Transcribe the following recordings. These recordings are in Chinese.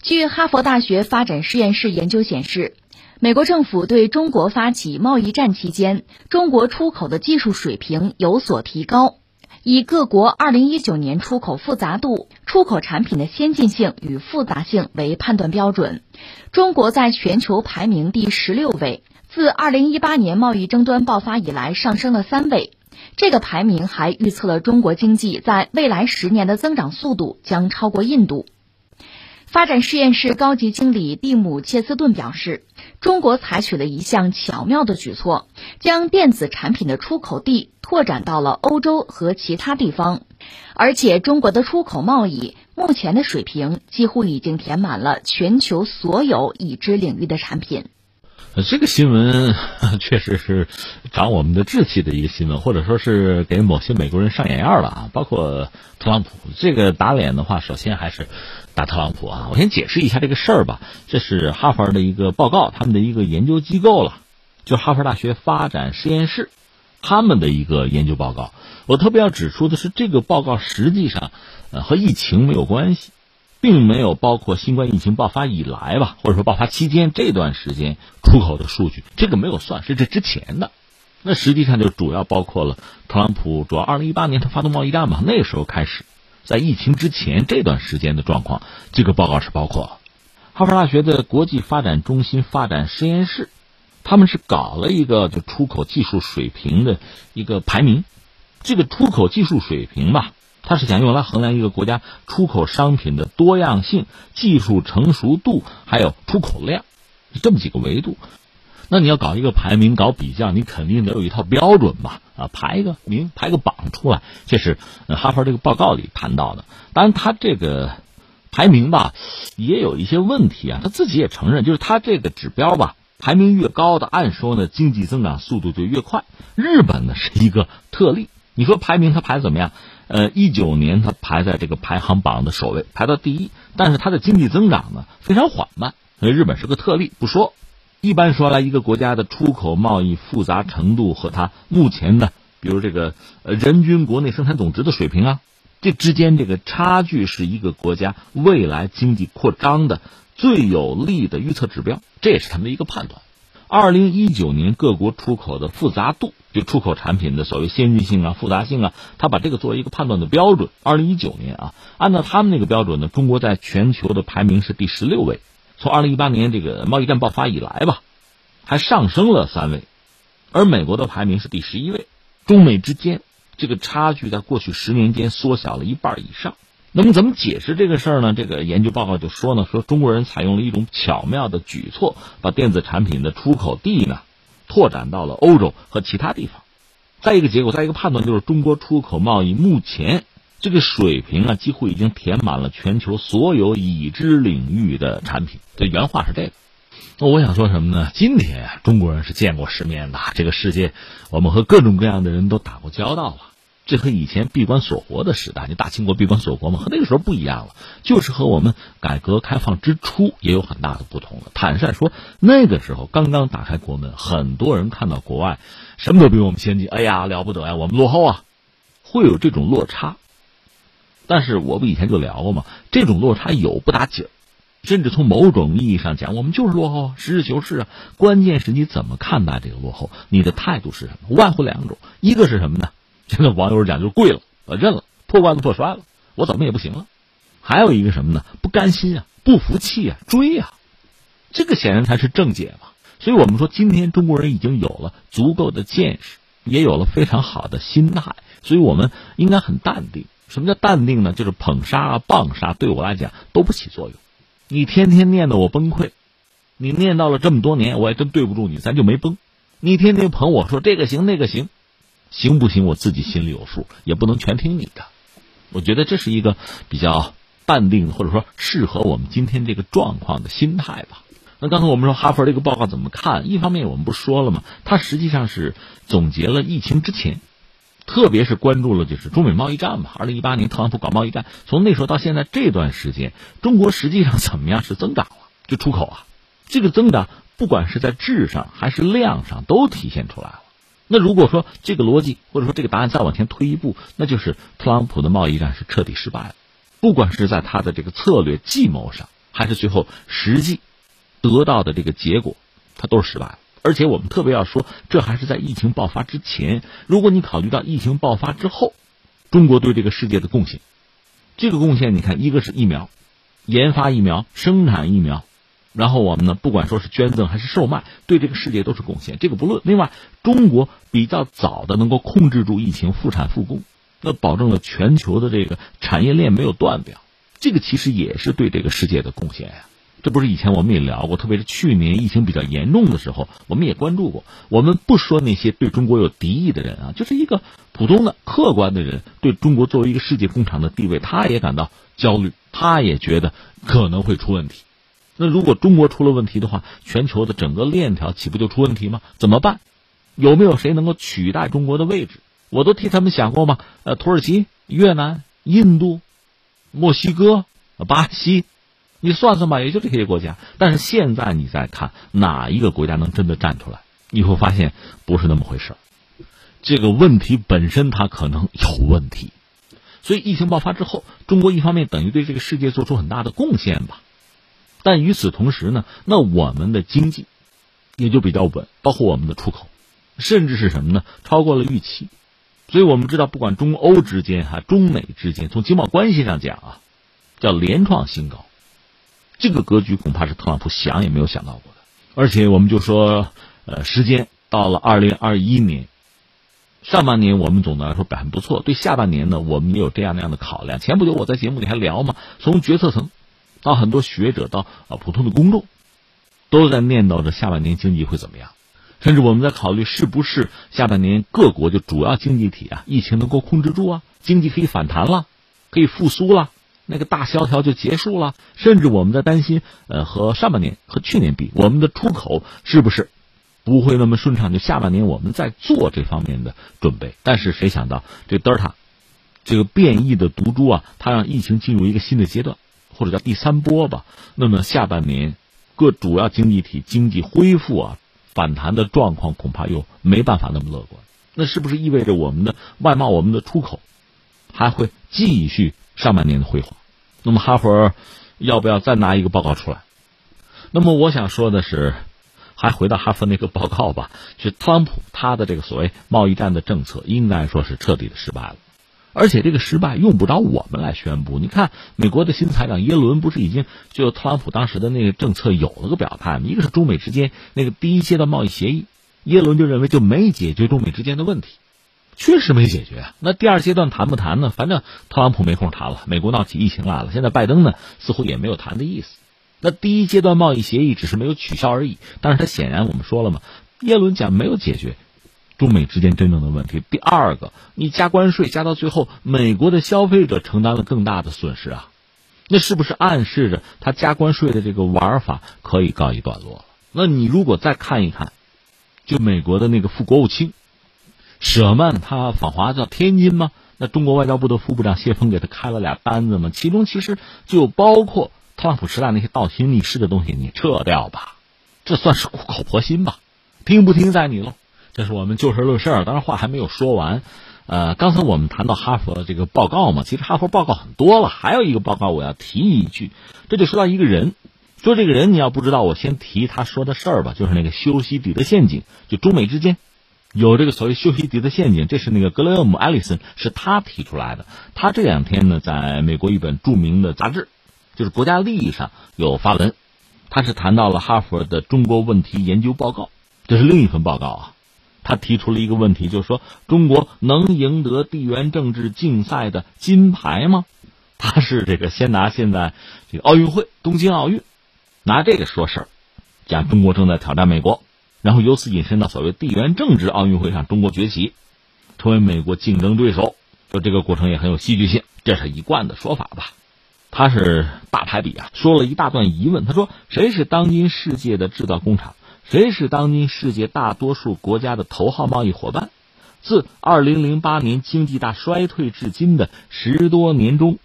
据哈佛大学发展实验室研究显示，美国政府对中国发起贸易战期间，中国出口的技术水平有所提高。以各国2019年出口复杂度、出口产品的先进性与复杂性为判断标准，中国在全球排名第十六位，自2018年贸易争端爆发以来上升了三位。这个排名还预测了中国经济在未来十年的增长速度将超过印度。发展实验室高级经理蒂姆·切斯顿表示，中国采取了一项巧妙的举措，将电子产品的出口地拓展到了欧洲和其他地方，而且中国的出口贸易目前的水平几乎已经填满了全球所有已知领域的产品。这个新闻 确实是长我们的志气的一个新闻，或者说是给某些美国人上眼药了啊！包括特朗普这个打脸的话，首先还是打特朗普啊！我先解释一下这个事儿吧。这是哈佛的一个报告，他们的一个研究机构了，就哈佛大学发展实验室他们的一个研究报告。我特别要指出的是，这个报告实际上呃和疫情没有关系。并没有包括新冠疫情爆发以来吧，或者说爆发期间这段时间出口的数据，这个没有算是这之前的。那实际上就主要包括了特朗普主要二零一八年他发动贸易战嘛，那时候开始，在疫情之前这段时间的状况，这个报告是包括了。哈佛大学的国际发展中心发展实验室，他们是搞了一个就出口技术水平的一个排名，这个出口技术水平吧。它是想用来衡量一个国家出口商品的多样性、技术成熟度，还有出口量，这么几个维度。那你要搞一个排名、搞比较，你肯定得有一套标准吧？啊，排一个名、排个榜出来，这是哈佛这个报告里谈到的。当然，他这个排名吧，也有一些问题啊。他自己也承认，就是他这个指标吧，排名越高的，按说呢，经济增长速度就越快。日本呢是一个特例，你说排名它排怎么样？呃，一九年它排在这个排行榜的首位，排到第一，但是它的经济增长呢非常缓慢，所以日本是个特例。不说，一般说来，一个国家的出口贸易复杂程度和它目前的，比如这个呃人均国内生产总值的水平啊，这之间这个差距是一个国家未来经济扩张的最有利的预测指标，这也是他们的一个判断。二零一九年各国出口的复杂度，就出口产品的所谓先进性啊、复杂性啊，他把这个作为一个判断的标准。二零一九年啊，按照他们那个标准呢，中国在全球的排名是第十六位。从二零一八年这个贸易战爆发以来吧，还上升了三位，而美国的排名是第十一位。中美之间这个差距在过去十年间缩小了一半以上。那么怎么解释这个事儿呢？这个研究报告就说呢，说中国人采用了一种巧妙的举措，把电子产品的出口地呢拓展到了欧洲和其他地方。再一个结果，再一个判断就是，中国出口贸易目前这个水平啊，几乎已经填满了全球所有已知领域的产品。这原话是这个。那我想说什么呢？今天中国人是见过世面的，这个世界我们和各种各样的人都打过交道了。这和以前闭关锁国的时代，你大清国闭关锁国嘛，和那个时候不一样了，就是和我们改革开放之初也有很大的不同了。坦率说，那个时候刚刚打开国门，很多人看到国外什么都比我们先进，哎呀了不得呀，我们落后啊，会有这种落差。但是我不以前就聊过嘛，这种落差有不打紧，甚至从某种意义上讲，我们就是落后，实事求是啊。关键是你怎么看待这个落后，你的态度是什么？外乎两种，一个是什么呢？现在网友讲就跪了，我认了，破罐子破摔了，我怎么也不行了。还有一个什么呢？不甘心啊，不服气啊，追啊，这个显然才是正解嘛。所以我们说，今天中国人已经有了足够的见识，也有了非常好的心态，所以我们应该很淡定。什么叫淡定呢？就是捧杀啊、棒杀，对我来讲都不起作用。你天天念叨我崩溃，你念叨了这么多年，我也真对不住你，咱就没崩。你天天捧我说这个行那个行。行不行？我自己心里有数，也不能全听你的。我觉得这是一个比较淡定，或者说适合我们今天这个状况的心态吧。那刚才我们说哈佛这个报告怎么看？一方面我们不说了吗？它实际上是总结了疫情之前，特别是关注了就是中美贸易战嘛。二零一八年特朗普搞贸易战，从那时候到现在这段时间，中国实际上怎么样是增长了？就出口啊，这个增长不管是在质上还是量上都体现出来了。那如果说这个逻辑或者说这个答案再往前推一步，那就是特朗普的贸易战是彻底失败了，不管是在他的这个策略计谋上，还是最后实际得到的这个结果，它都是失败了。而且我们特别要说，这还是在疫情爆发之前。如果你考虑到疫情爆发之后，中国对这个世界的贡献，这个贡献你看，一个是疫苗，研发疫苗、生产疫苗，然后我们呢，不管说是捐赠还是售卖，对这个世界都是贡献，这个不论。另外，中国比较早的能够控制住疫情，复产复工，那保证了全球的这个产业链没有断掉，这个其实也是对这个世界的贡献呀。这不是以前我们也聊过，特别是去年疫情比较严重的时候，我们也关注过。我们不说那些对中国有敌意的人啊，就是一个普通的客观的人，对中国作为一个世界工厂的地位，他也感到焦虑，他也觉得可能会出问题。那如果中国出了问题的话，全球的整个链条岂不就出问题吗？怎么办？有没有谁能够取代中国的位置？我都替他们想过吗？呃，土耳其、越南、印度、墨西哥、巴西。你算算吧，也就这些国家。但是现在你再看哪一个国家能真的站出来，你会发现不是那么回事这个问题本身它可能有问题，所以疫情爆发之后，中国一方面等于对这个世界做出很大的贡献吧，但与此同时呢，那我们的经济也就比较稳，包括我们的出口，甚至是什么呢？超过了预期。所以我们知道，不管中欧之间哈，中美之间，从经贸关系上讲啊，叫连创新高。这个格局恐怕是特朗普想也没有想到过的，而且我们就说，呃，时间到了二零二一年，上半年我们总的来说表现不错，对下半年呢，我们也有这样那样的考量。前不久我在节目里还聊嘛，从决策层到很多学者到啊普通的公众，都在念叨着下半年经济会怎么样，甚至我们在考虑是不是下半年各国就主要经济体啊，疫情能够控制住啊，经济可以反弹了，可以复苏了。那个大萧条就结束了，甚至我们在担心，呃，和上半年和去年比，我们的出口是不是不会那么顺畅？就下半年我们在做这方面的准备。但是谁想到这德尔塔这个变异的毒株啊，它让疫情进入一个新的阶段，或者叫第三波吧。那么下半年各主要经济体经济恢复啊反弹的状况恐怕又没办法那么乐观。那是不是意味着我们的外贸、我们的出口还会继续上半年的辉煌？那么哈佛要不要再拿一个报告出来？那么我想说的是，还回到哈佛那个报告吧。是特朗普他的这个所谓贸易战的政策，应该说是彻底的失败了。而且这个失败用不着我们来宣布。你看，美国的新财长耶伦不是已经就特朗普当时的那个政策有了个表态吗？一个是中美之间那个第一阶段贸易协议，耶伦就认为就没解决中美之间的问题。确实没解决，那第二阶段谈不谈呢？反正特朗普没空谈了，美国闹起疫情来了。现在拜登呢，似乎也没有谈的意思。那第一阶段贸易协议只是没有取消而已，但是他显然我们说了嘛，耶伦讲没有解决中美之间真正的问题。第二个，你加关税加到最后，美国的消费者承担了更大的损失啊，那是不是暗示着他加关税的这个玩法可以告一段落了？那你如果再看一看，就美国的那个副国务卿。舍曼他访华到天津吗？那中国外交部的副部长谢峰给他开了俩单子嘛，其中其实就包括特朗普时代那些倒行逆施的东西，你撤掉吧，这算是苦口婆心吧？听不听在你喽。这是我们就事论事，当然话还没有说完。呃，刚才我们谈到哈佛的这个报告嘛，其实哈佛报告很多了，还有一个报告我要提一句，这就说到一个人，说这个人你要不知道，我先提他说的事儿吧，就是那个修昔底德陷阱，就中美之间。有这个所谓修昔底德陷阱，这是那个格雷厄姆·艾利森是他提出来的。他这两天呢，在美国一本著名的杂志，就是《国家利益》上有发文，他是谈到了哈佛的中国问题研究报告，这是另一份报告啊。他提出了一个问题，就是说中国能赢得地缘政治竞赛的金牌吗？他是这个先拿现在这个奥运会东京奥运，拿这个说事儿，讲中国正在挑战美国。然后由此引申到所谓地缘政治奥运会上，中国崛起，成为美国竞争对手，就这个过程也很有戏剧性，这是一贯的说法吧。他是大排比啊，说了一大段疑问。他说：“谁是当今世界的制造工厂？谁是当今世界大多数国家的头号贸易伙伴？自二零零八年经济大衰退至今的十多年中，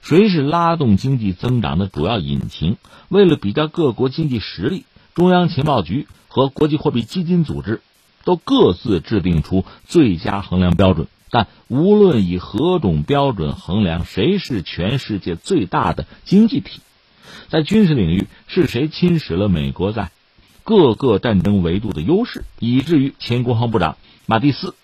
谁是拉动经济增长的主要引擎？为了比较各国经济实力，中央情报局。”和国际货币基金组织都各自制定出最佳衡量标准，但无论以何种标准衡量谁是全世界最大的经济体，在军事领域，是谁侵蚀了美国在各个战争维度的优势，以至于前国防部长马蒂斯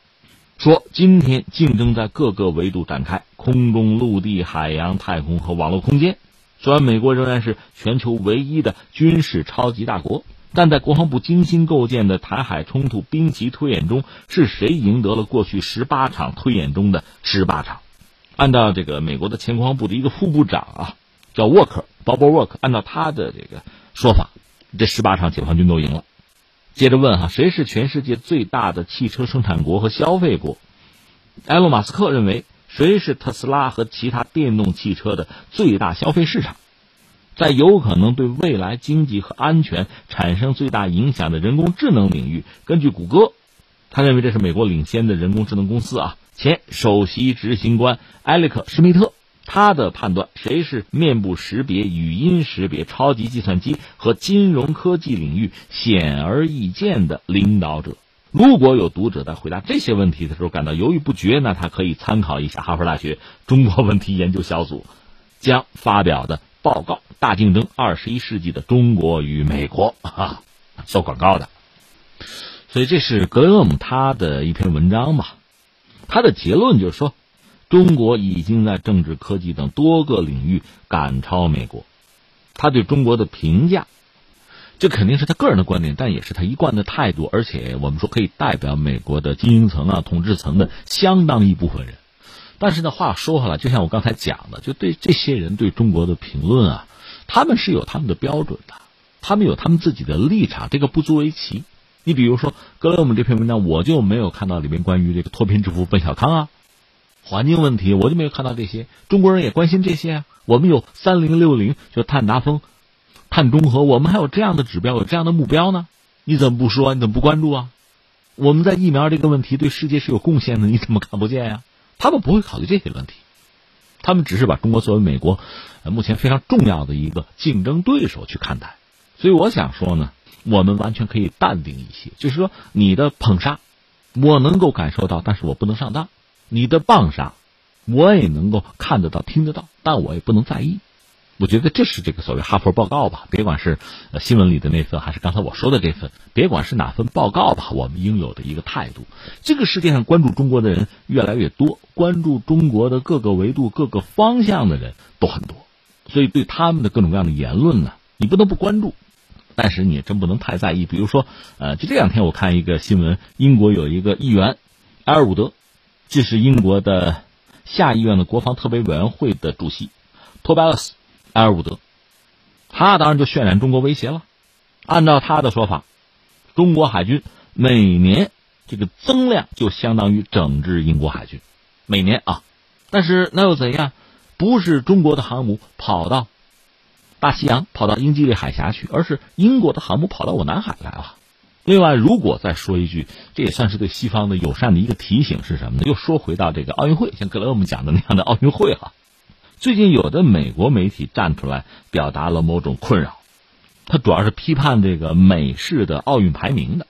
说：“今天竞争在各个维度展开，空中、陆地、海洋、太空和网络空间。虽然美国仍然是全球唯一的军事超级大国，但在国防部精心构建的台海冲突兵棋推演中，是谁赢得了过去十八场推演中的十八场？按照这个美国的前国防部的一个副部长啊，叫沃克。” Bob Work 按照他的这个说法，这十八场解放军都赢了。接着问哈，谁是全世界最大的汽车生产国和消费国？埃隆·马斯克认为，谁是特斯拉和其他电动汽车的最大消费市场？在有可能对未来经济和安全产生最大影响的人工智能领域，根据谷歌，他认为这是美国领先的人工智能公司啊。前首席执行官埃里克·施密特。他的判断，谁是面部识别、语音识别、超级计算机和金融科技领域显而易见的领导者？如果有读者在回答这些问题的时候感到犹豫不决，那他可以参考一下哈佛大学中国问题研究小组将发表的报告《大竞争：二十一世纪的中国与美国》啊，做广告的。所以这是格雷厄姆他的一篇文章吧，他的结论就是说。中国已经在政治、科技等多个领域赶超美国。他对中国的评价，这肯定是他个人的观点，但也是他一贯的态度。而且我们说可以代表美国的精英层啊、统治层的相当一部分人。但是呢，话说回来，就像我刚才讲的，就对这些人对中国的评论啊，他们是有他们的标准的，他们有他们自己的立场，这个不足为奇。你比如说格雷厄姆这篇文章，我就没有看到里面关于这个脱贫致富奔小康啊。环境问题，我就没有看到这些。中国人也关心这些啊。我们有三零六零，就碳达峰、碳中和，我们还有这样的指标，有这样的目标呢。你怎么不说？你怎么不关注啊？我们在疫苗这个问题对世界是有贡献的，你怎么看不见呀？他们不会考虑这些问题，他们只是把中国作为美国目前非常重要的一个竞争对手去看待。所以我想说呢，我们完全可以淡定一些，就是说你的捧杀，我能够感受到，但是我不能上当。你的棒上，我也能够看得到、听得到，但我也不能在意。我觉得这是这个所谓哈佛报告吧，别管是新闻里的那份，还是刚才我说的这份，别管是哪份报告吧，我们应有的一个态度。这个世界上关注中国的人越来越多，关注中国的各个维度、各个方向的人都很多，所以对他们的各种各样的言论呢，你不能不关注，但是你也真不能太在意。比如说，呃，就这两天我看一个新闻，英国有一个议员埃尔伍德。这是英国的下议院的国防特别委员会的主席托拜勒斯埃尔伍德，他当然就渲染中国威胁了。按照他的说法，中国海军每年这个增量就相当于整治英国海军，每年啊。但是那又怎样？不是中国的航母跑到大西洋、跑到英吉利海峡去，而是英国的航母跑到我南海来了。另外，如果再说一句，这也算是对西方的友善的一个提醒是什么呢？又说回到这个奥运会，像格雷厄姆讲的那样的奥运会哈。最近有的美国媒体站出来表达了某种困扰，他主要是批判这个美式的奥运排名的，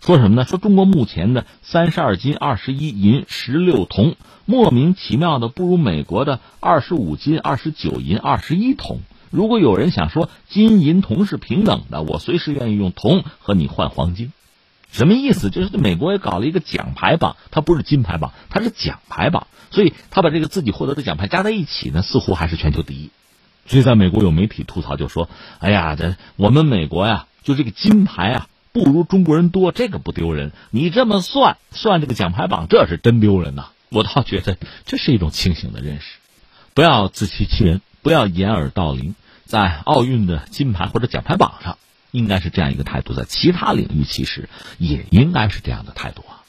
说什么呢？说中国目前的三十二金、二十一银、十六铜，莫名其妙的不如美国的二十五金、二十九银、二十一铜。如果有人想说金银铜是平等的，我随时愿意用铜和你换黄金，什么意思？就是美国也搞了一个奖牌榜，它不是金牌榜，它是奖牌榜，所以他把这个自己获得的奖牌加在一起呢，似乎还是全球第一。所以在美国有媒体吐槽就说：“哎呀，这我们美国呀，就这个金牌啊，不如中国人多，这个不丢人。你这么算算这个奖牌榜，这是真丢人呐！我倒觉得这是一种清醒的认识，不要自欺欺人。”不要掩耳盗铃，在奥运的金牌或者奖牌榜上，应该是这样一个态度；在其他领域，其实也应该是这样的态度啊。